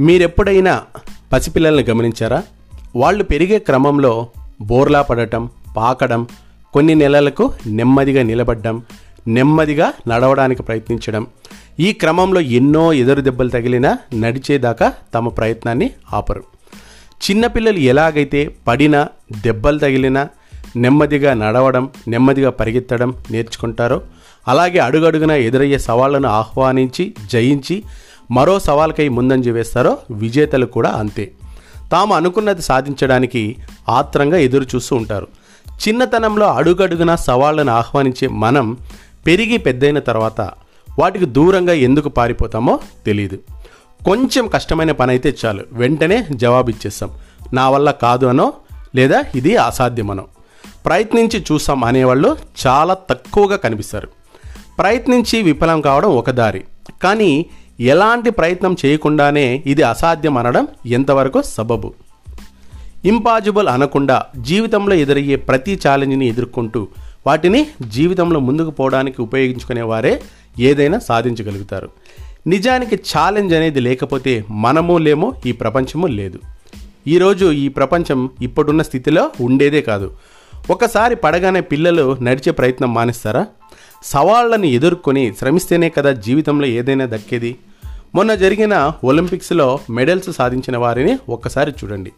మీరెప్పుడైనా పసిపిల్లల్ని గమనించారా? వాళ్ళు పెరిగే క్రమంలో బోర్లా పడటం పాకడం కొన్ని నెలలకు నెమ్మదిగా నిలబడ్డం నెమ్మదిగా నడవడానికి ప్రయత్నించడం ఈ క్రమంలో ఎన్నో ఎదురు దెబ్బలు తగిలినా నడిచేదాకా తమ ప్రయత్నాన్ని ఆపరు. చిన్నపిల్లలు ఎలాగైతే పడినా దెబ్బలు తగిలినా నెమ్మదిగా నడవడం నెమ్మదిగా పరిగెత్తడం నేర్చుకుంటారో అలాగే అడుగడుగున ఎదురయ్యే సవాళ్ళను ఆహ్వానించి జయించి మరో సవాల్కై ముందంజ వేస్తారో విజేతలు కూడా అంతే. తాము అనుకున్నది సాధించడానికి ఆత్రంగా ఎదురు చూస్తూ ఉంటారు. చిన్నతనంలో అడుగడుగున సవాళ్ళను ఆహ్వానించే మనం పెరిగి పెద్దయిన తర్వాత వాటికి దూరంగా ఎందుకు పారిపోతామో తెలియదు కొంచెం కష్టమైన పని అయితే చాలు. వెంటనే జవాబిచ్చేస్తాం. నా వల్ల కాదు అనో లేదా ఇది అసాధ్యమనో. ప్రయత్నించి చూసాం అనేవాళ్ళు చాలా తక్కువగా కనిపిస్తారు. ప్రయత్నించి విఫలం కావడం ఒక దారి. కానీ ఎలాంటి ప్రయత్నం చేయకుండానే ఇది అసాధ్యం అనడం ఎంతవరకు సబబు. ఇంపాజిబుల్ అనకుండా జీవితంలో ఎదురయ్యే ప్రతి ఛాలెంజ్ని ఎదుర్కొంటూ వాటిని జీవితంలో ముందుకు పోవడానికి ఉపయోగించుకునే వారే ఏదైనా సాధించగలుగుతారు. నిజానికి ఛాలెంజ్ అనేది లేకపోతే మనము లేమో ఈ ప్రపంచము లేదు. ఈరోజు ఈ ప్రపంచం ఇప్పుడున్న స్థితిలో ఉండేదే కాదు. ఒకసారి పడగానే పిల్లలు నడిచే ప్రయత్నం మానేస్తారా? సవాళ్ళను ఎదుర్కొని శ్రమిస్తేనే కదా జీవితంలో ఏదైనా దక్కేది? మొన్న జరిగిన ఒలింపిక్స్లో మెడల్స్ సాధించిన వారిని ఒక్కసారి చూడండి.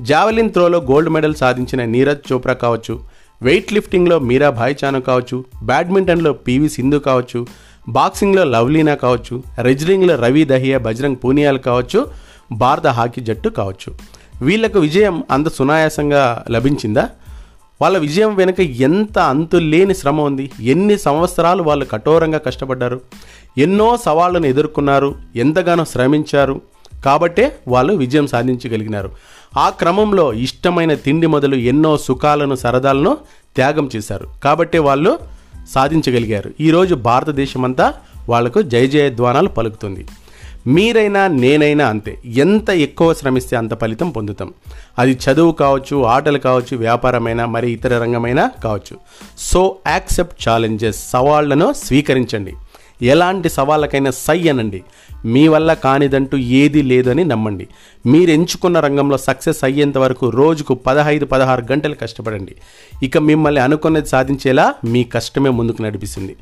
జావెలిన్ త్రోలో గోల్డ్ మెడల్ సాధించిన నీరజ్ చోప్రా కావచ్చు వెయిట్ లిఫ్టింగ్లో మీరా భాయ్చాను కావచ్చు బ్యాడ్మింటన్లో పివి సింధు కావచ్చు బాక్సింగ్లో లవ్లీనా కావచ్చు రెజ్లింగ్లో రవి దహియా బజరంగ్ పూనియాలు కావచ్చు భారత హాకీ జట్టు కావచ్చు. వీళ్ళకు విజయం అంత సునాయాసంగా లభించిందా? వాళ్ళ విజయం వెనుక ఎంత అంతులేని శ్రమ ఉంది? ఎన్ని సంవత్సరాలు వాళ్ళు కఠోరంగా కష్టపడ్డారు? ఎన్నో సవాళ్ళను ఎదుర్కొన్నారు? ఎంతగానో శ్రమించారు? కాబట్టే వాళ్ళు విజయం సాధించగలిగినారు. ఆ క్రమంలో ఇష్టమైన తిండి మొదలు ఎన్నో సుఖాలను సరదాలను త్యాగం చేశారు. కాబట్టే వాళ్ళు సాధించగలిగారు. ఈరోజు భారతదేశమంతా వాళ్ళకు జయ జయధ్వానాలు పలుకుతుంది. మీరైనా నేనైనా అంతే. ఎంత ఎక్కువ శ్రమిస్తే అంత ఫలితం పొందుతాం. అది చదువు కావచ్చు ఆటలు కావచ్చు వ్యాపారమైనా మరి ఇతర రంగమైనా కావచ్చు. సో యాక్సెప్ట్ ఛాలెంజెస్ సవాళ్ళను స్వీకరించండి. ఎలాంటి సవాళ్ళకైనా సై అనండి. మీ వల్ల కానిదంటూ ఏదీ లేదని నమ్మండి. మీరు ఎంచుకున్న రంగంలో సక్సెస్ అయ్యేంత వరకు రోజుకు పదహైదు పదహారు గంటలు కష్టపడండి. ఇక మిమ్మల్ని అనుకున్నది సాధించేలా మీ కష్టమే ముందుకు నడిపిస్తుంది.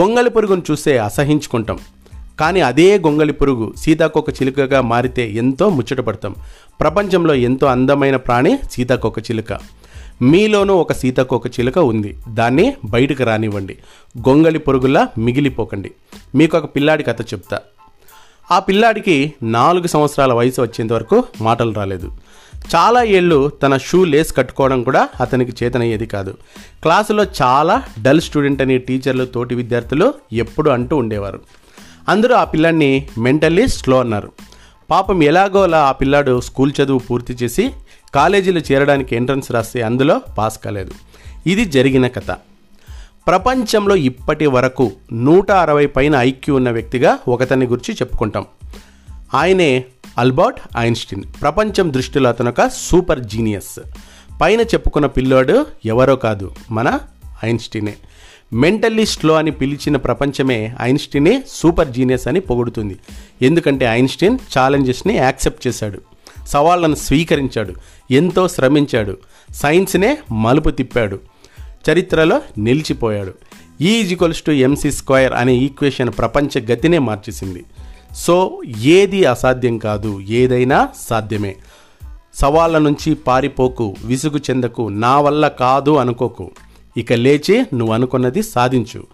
గొంగళి పురుగును చూస్తే అసహించుకుంటాం. కానీ అదే గొంగళి పురుగు సీతాకొక చిలుకగా మారితే ఎంతో ముచ్చటపడతాం. ప్రపంచంలో ఎంతో అందమైన ప్రాణి సీతాకొక చిలుక. మీలోనూ ఒక సీతాకొక చిలుక ఉంది. దాన్ని బయటకు రానివ్వండి. గొంగళి పురుగులా మిగిలిపోకండి. మీకు ఒక పిల్లాడి కథ చెప్తా. ఆ పిల్లాడికి నాలుగు సంవత్సరాల వయసు వచ్చేంత వరకు మాటలు రాలేదు. చాలా ఏళ్ళు తన షూ లేస్ కట్టుకోవడం కూడా అతనికి చేతనయ్యేది కాదు. క్లాసులో చాలా డల్ స్టూడెంట్ అని టీచర్లు తోటి విద్యార్థులు ఎప్పుడు అంటూ ఉండేవారు. అందరూ ఆ పిల్లాన్ని మెంటల్లీ స్లో అన్నారు. పాపం ఎలాగోలా ఆ పిల్లాడు స్కూల్ చదువు పూర్తి చేసి కాలేజీలో చేరడానికి ఎంట్రన్స్ రాస్తే అందులో పాస్ కాలేదు. ఇది జరిగిన కథ. ప్రపంచంలో ఇప్పటి వరకు నూట అరవై పైన ఐక్యూ ఉన్న వ్యక్తిగా ఒకతని గురించి చెప్పుకుంటాం. ఆయనే అల్బర్ట్ ఐన్స్టీన్. ప్రపంచం దృష్టిలో అతను ఒక సూపర్ జీనియస్. పైన చెప్పుకున్న పిల్లోడు ఎవరో కాదు మన ఐన్స్టీనే. మెంటలిస్ట్లో అని పిలిచిన ప్రపంచమే ఐన్స్టీనే సూపర్ జీనియస్ అని పొగుడుతుంది. ఎందుకంటే ఐన్స్టీన్ ఛాలెంజెస్ని యాక్సెప్ట్ చేశాడు. సవాళ్ళను స్వీకరించాడు. ఎంతో శ్రమించాడు. సైన్స్నే మలుపు తిప్పాడు. చరిత్రలో నిలిచిపోయాడు. E equals to MC square అనే ఈక్వేషన్ ప్రపంచ గతినే మార్చేసింది. సో ఏది అసాధ్యం కాదు ఏదైనా సాధ్యమే. సవాళ్ళ నుంచి పారిపోకు విసుగు చెందకు నా వల్ల కాదు అనుకోకు. ఇక లేచి నువ్వు అనుకున్నది సాధించు.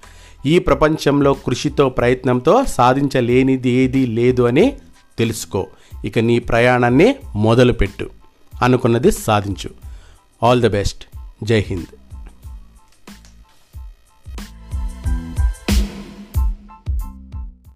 ఈ ప్రపంచంలో కృషితో ప్రయత్నంతో సాధించలేనిది ఏదీ లేదు అని తెలుసుకో. ఇక నీ ప్రయాణాన్ని మొదలుపెట్టు. అనుకున్నది సాధించు. ఆల్ ద బెస్ట్ జై హింద్.